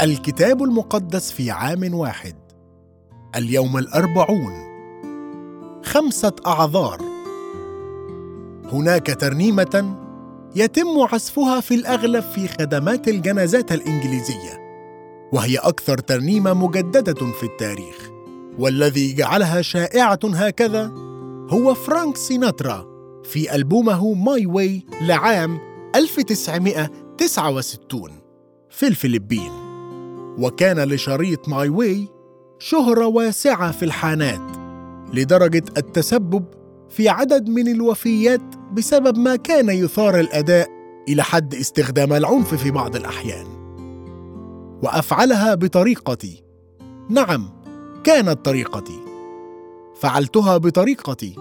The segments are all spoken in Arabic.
الكتاب المقدس في عام واحد. اليوم الأربعون. خمسة أعذار. هناك ترنيمة يتم عزفها في الأغلب في خدمات الجنازات الإنجليزية وهي أكثر ترنيمة مجددة في التاريخ والذي جعلها شائعة هكذا هو فرانك سيناترا في ألبومه My Way لعام 1969 في الفلبين. وكان لشريط My Way شهرة واسعة في الحانات لدرجة التسبب في عدد من الوفيات بسبب ما كان يثار الأداء إلى حد استخدام العنف في بعض الأحيان. وأفعلها بطريقتي. نعم كانت طريقتي. فعلتها بطريقتي.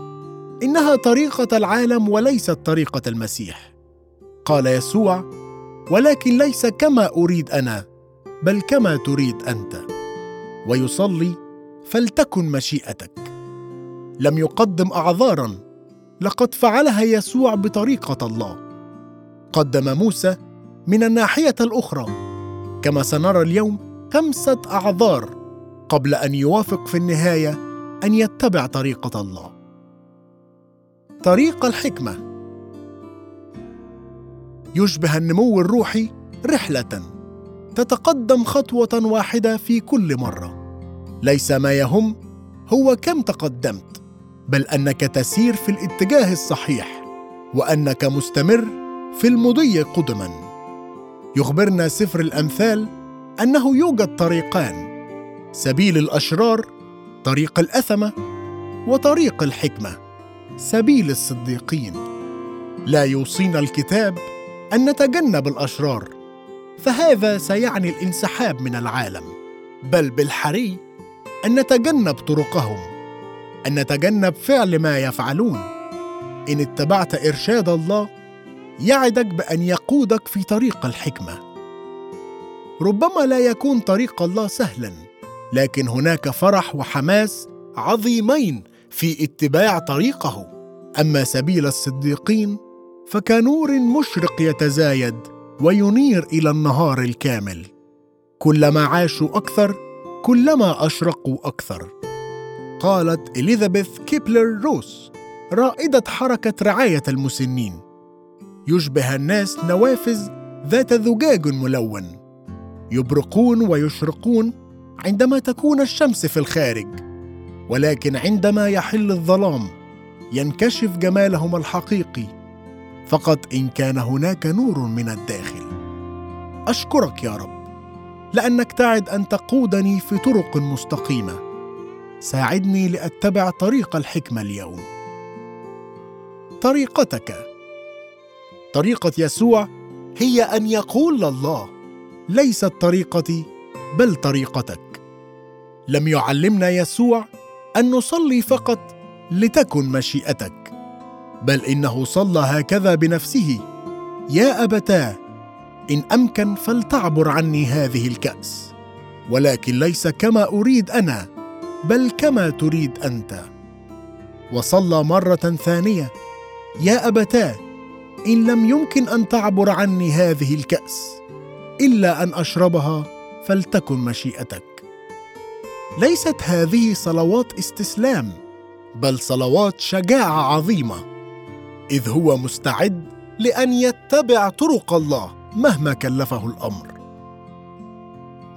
إنها طريقة العالم وليست طريقة المسيح. قال يسوع ولكن ليس كما أريد أنا. بل كما تريد أنت. ويصلي فلتكن مشيئتك. لم يقدم اعذارا لقد فعلها يسوع بطريقة الله. قدم موسى من الناحية الأخرى. كما سنرى اليوم خمسة أعذار قبل أن يوافق في النهاية أن يتبع طريقة الله. طريق الحكمة. يشبه النمو الروحي رحلة. تتقدم خطوة واحدة في كل مرة. ليس ما يهم هو كم تقدمت بل أنك تسير في الاتجاه الصحيح وأنك مستمر في المضي قدما. يخبرنا سفر الأمثال أنه يوجد طريقان سبيل الأشرار طريق الأثمة وطريق الحكمة سبيل الصديقين. لا يوصينا الكتاب أن نتجنب الأشرار فهذا سيعني الانسحاب من العالم. بل بالحري أن نتجنب طرقهم أن نتجنب فعل ما يفعلون. إن اتبعت إرشاد الله يعدك بأن يقودك في طريق الحكمة. ربما لا يكون طريق الله سهلا لكن هناك فرح وحماس عظيمين في اتباع طريقه. أما سبيل الصديقين فكنور مشرق يتزايد وينير إلى النهار الكامل. كلما عاشوا أكثر كلما أشرقوا أكثر. قالت إليزابيث كيبلر روس رائدة حركة رعاية المسنين. يشبه الناس نوافذ ذات زجاج ملون. يبرقون ويشرقون عندما تكون الشمس في الخارج. ولكن عندما يحل الظلام ينكشف جمالهم الحقيقي. فقط إن كان هناك نور من الداخل. أشكرك يا رب لأنك تعد أن تقودني في طرق مستقيمة. ساعدني لأتبع طريق الحكمة اليوم. طريقتك. طريقة يسوع هي أن يقول لله ليست طريقتي بل طريقتك. لم يعلمنا يسوع أن نصلي فقط لتكن مشيئتك بل إنه صلى هكذا بنفسه يا أبتاه إن أمكن فلتعبر عني هذه الكأس. ولكن ليس كما أريد أنا بل كما تريد أنت. وصلى مرة ثانية يا أبتاه إن لم يمكن أن تعبر عني هذه الكأس إلا أن أشربها فلتكن مشيئتك. ليست هذه صلوات استسلام بل صلوات شجاعة عظيمة إذ هو مستعد لأن يتبع طرق الله. مهما كلفه الأمر.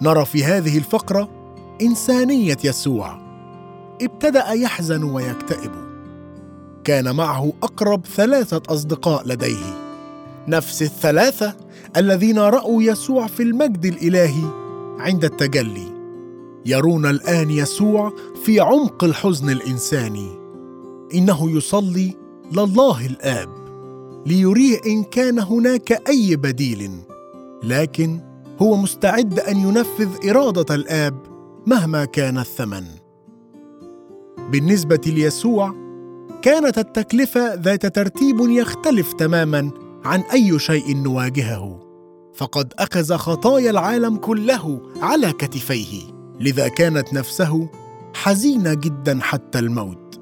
نرى في هذه الفقرة إنسانية يسوع. ابتدأ يحزن ويكتئب. كان معه أقرب ثلاثة أصدقاء لديه. نفس الثلاثة الذين رأوا يسوع في المجد الإلهي عند التجلي. يرون الآن يسوع في عمق الحزن الإنساني. إنه يصلي لله الآب. ليريه إن كان هناك أي بديل. لكن هو مستعد أن ينفذ إرادة الآب مهما كان الثمن. بالنسبة ليسوع كانت التكلفة ذات ترتيب يختلف تماما عن أي شيء نواجهه. فقد أخذ خطايا العالم كله على كتفيه. لذا كانت نفسه حزينة جدا حتى الموت.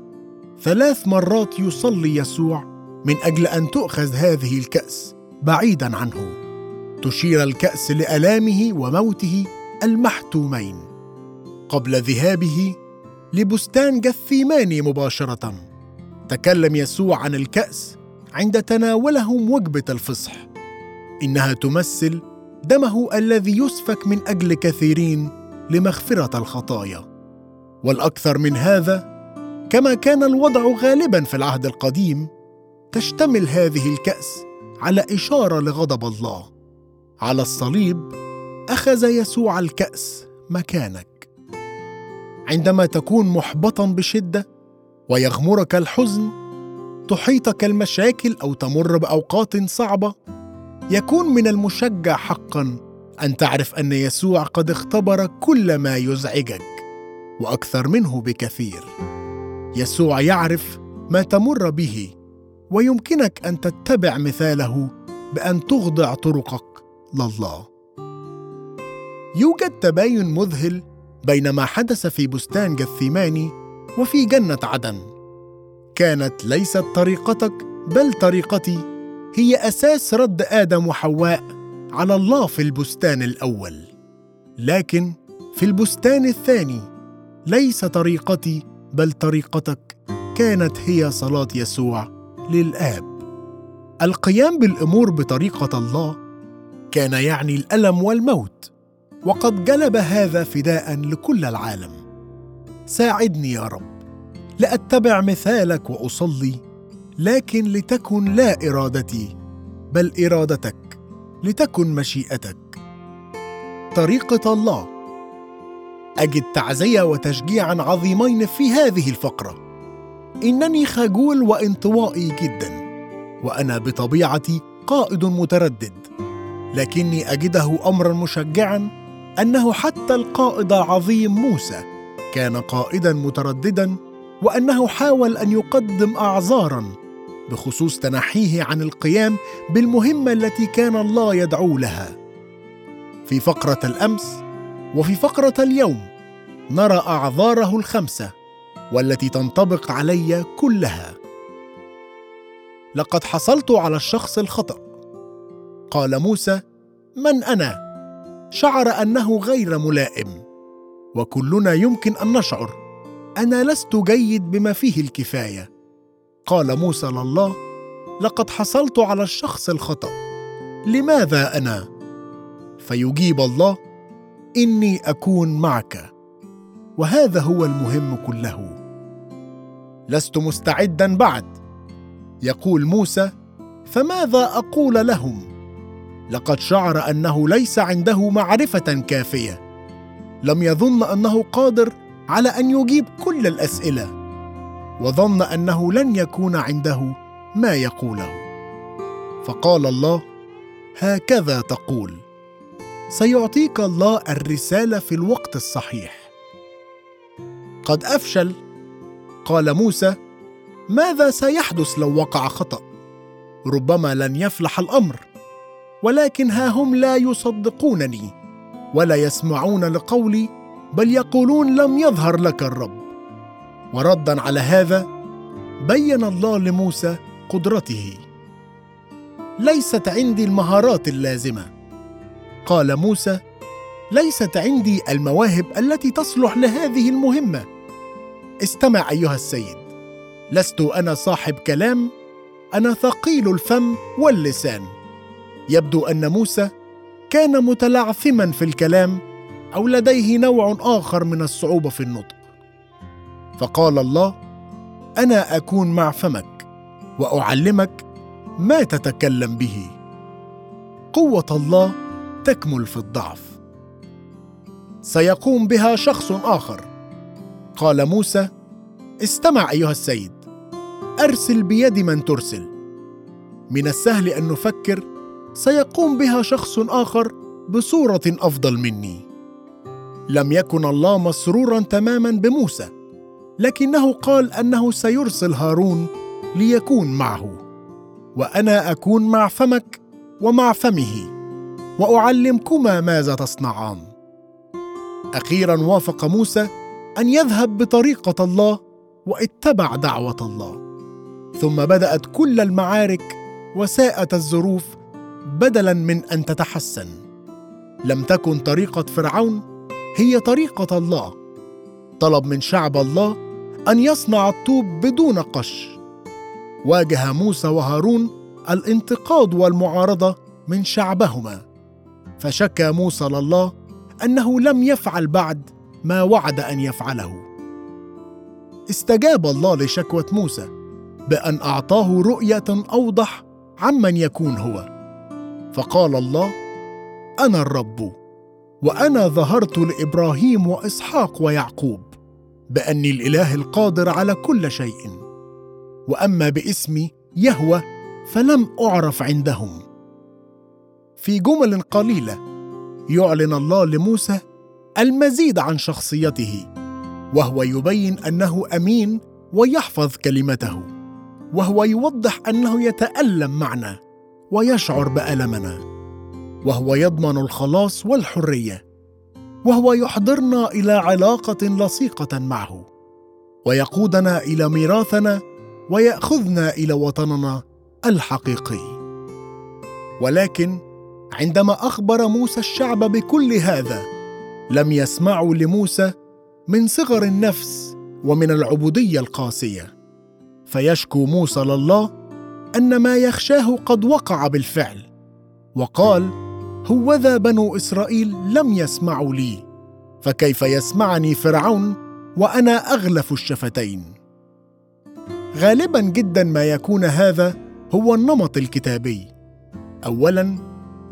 ثلاث مرات يصلي يسوع من أجل أن تؤخذ هذه الكأس بعيدا عنه. تشير الكأس لألامه وموته المحتومين قبل ذهابه لبستان جثيماني مباشرة. تكلم يسوع عن الكأس عند تناولهم وجبة الفصح. إنها تمثل دمه الذي يسفك من أجل كثيرين لمغفرة الخطايا. والأكثر من هذا كما كان الوضع غالبا في العهد القديم تشتمل هذه الكأس على إشارة لغضب الله. على الصليب أخذ يسوع الكأس مكانك. عندما تكون محبطا بشدة ويغمرك الحزن تحيطك المشاكل أو تمر بأوقات صعبة يكون من المشجع حقا أن تعرف أن يسوع قد اختبر كل ما يزعجك وأكثر منه بكثير. يسوع يعرف ما تمر به ويمكنك أن تتبع مثاله بأن تخضع طرقك لله. يوجد تباين مذهل بين ما حدث في بستان جثيماني وفي جنة عدن. كانت ليست طريقتك بل طريقتي هي أساس رد آدم وحواء على الله في البستان الأول. لكن في البستان الثاني ليس طريقتي بل طريقتك كانت هي صلاة يسوع. للآب. القيام بالأمور بطريقة الله كان يعني الألم والموت وقد جلب هذا فداء لكل العالم. ساعدني يا رب لأتبع مثالك وأصلي لكن لتكن لا إرادتي بل إرادتك لتكن مشيئتك. طريقة الله. أجد تعزية وتشجيعا عظيمين في هذه الفقرة. إنني خجول وانطوائي جدا وأنا بطبيعتي قائد متردد لكني أجده امرا مشجعا أنه حتى القائد العظيم موسى كان قائدا مترددا وأنه حاول أن يقدم اعذارا بخصوص تنحيه عن القيام بالمهمة التي كان الله يدعو لها. في فقرة الأمس وفي فقرة اليوم نرى أعذاره الخمسة. والتي تنطبق علي كلها. لقد حصلت على الشخص الخطأ. قال موسى من أنا؟ شعر أنه غير ملائم. وكلنا يمكن أن نشعر أنا لست جيد بما فيه الكفاية. قال موسى لله لقد حصلت على الشخص الخطأ. لماذا أنا؟ فيجيب الله إني أكون معك. وهذا هو المهم كله. لست مستعدا بعد. يقول موسى فماذا أقول لهم؟ لقد شعر أنه ليس عنده معرفة كافية. لم يظن أنه قادر على أن يجيب كل الأسئلة. وظن أنه لن يكون عنده ما يقوله. فقال الله هكذا تقول. سيعطيك الله الرسالة في الوقت الصحيح. قد أفشل. قال موسى ماذا سيحدث لو وقع خطأ؟ ربما لن يفلح الأمر ولكن ها هم لا يصدقونني ولا يسمعون لقولي بل يقولون لم يظهر لك الرب. وردا على هذا بين الله لموسى قدرته. ليست عندي المهارات اللازمة. قال موسى ليست عندي المواهب التي تصلح لهذه المهمة. استمع أيها السيد. لست أنا صاحب كلام أنا ثقيل الفم واللسان. يبدو أن موسى كان متلعثما في الكلام أو لديه نوع آخر من الصعوبة في النطق. فقال الله أنا أكون مع فمك وأعلمك ما تتكلم به. قوة الله تكمل في الضعف. سيقوم بها شخص آخر. قال موسى استمع أيها السيد أرسل بيد من ترسل. من السهل أن نفكر سيقوم بها شخص آخر بصورة أفضل مني. لم يكن الله مسرورا تماما بموسى لكنه قال أنه سيرسل هارون ليكون معه. وأنا أكون مع فمك ومع فمه وأعلمكما ماذا تصنعان. أخيرا وافق موسى أن يذهب بطريقة الله واتبع دعوة الله. ثم بدأت كل المعارك وساءت الظروف بدلا من أن تتحسن. لم تكن طريقة فرعون هي طريقة الله. طلب من شعب الله أن يصنع الطوب بدون قش. واجه موسى وهارون الانتقاد والمعارضة من شعبهما. فشكى موسى لله أنه لم يفعل بعد ما وعد أن يفعله. استجاب الله لشكوى موسى بأن أعطاه رؤية أوضح عمن يكون هو. فقال الله أنا الرب وأنا ظهرت لإبراهيم وإسحاق ويعقوب بأني الإله القادر على كل شيء. وأما باسمي يهوى فلم أعرف عندهم. في جمل قليلة يعلن الله لموسى المزيد عن شخصيته وهو يبين أنه أمين ويحفظ كلمته وهو يوضح أنه يتألم معنا ويشعر بألمنا وهو يضمن الخلاص والحرية وهو يحضرنا إلى علاقة لصيقة معه ويقودنا إلى ميراثنا ويأخذنا إلى وطننا الحقيقي. ولكن عندما أخبر موسى الشعب بكل هذا لم يسمعوا لموسى من صغر النفس ومن العبودية القاسية. فيشكو موسى لله أن ما يخشاه قد وقع بالفعل وقال هوذا بنو إسرائيل لم يسمعوا لي فكيف يسمعني فرعون وأنا أغلف الشفتين؟ غالبا جدا ما يكون هذا هو النمط الكتابي. اولا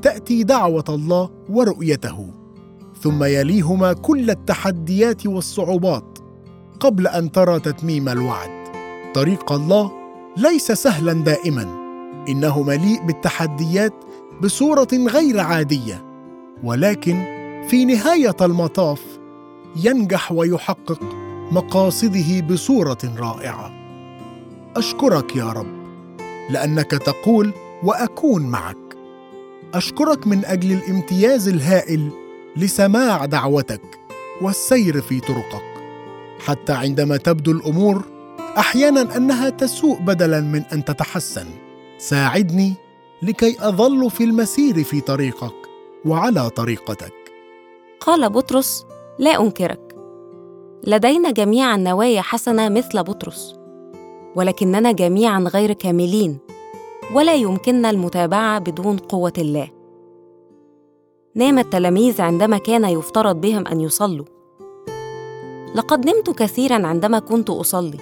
تأتي دعوة الله ورؤيته. ثم يليهما كل التحديات والصعوبات قبل أن ترى تتميم الوعد. طريق الله ليس سهلا دائما. إنه مليء بالتحديات بصورة غير عادية. ولكن في نهاية المطاف ينجح ويحقق مقاصده بصورة رائعة. أشكرك يا رب لأنك تقول وأكون معك. أشكرك من أجل الامتياز الهائل لسماع دعوتك والسير في طرقك. حتى عندما تبدو الأمور أحيانا أنها تسوء بدلا من أن تتحسن. ساعدني لكي أظل في المسير في طريقك وعلى طريقتك. قال بطرس لا أنكرك. لدينا جميعا نوايا حسنة مثل بطرس ولكننا جميعا غير كاملين ولا يمكننا المتابعة بدون قوة الله. نام التلاميذ عندما كان يفترض بهم أن يصلوا. لقد نمت كثيرا عندما كنت أصلي.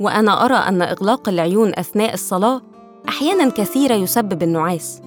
وأنا أرى أن إغلاق العيون أثناء الصلاة أحيانا كثيرة يسبب النعاس.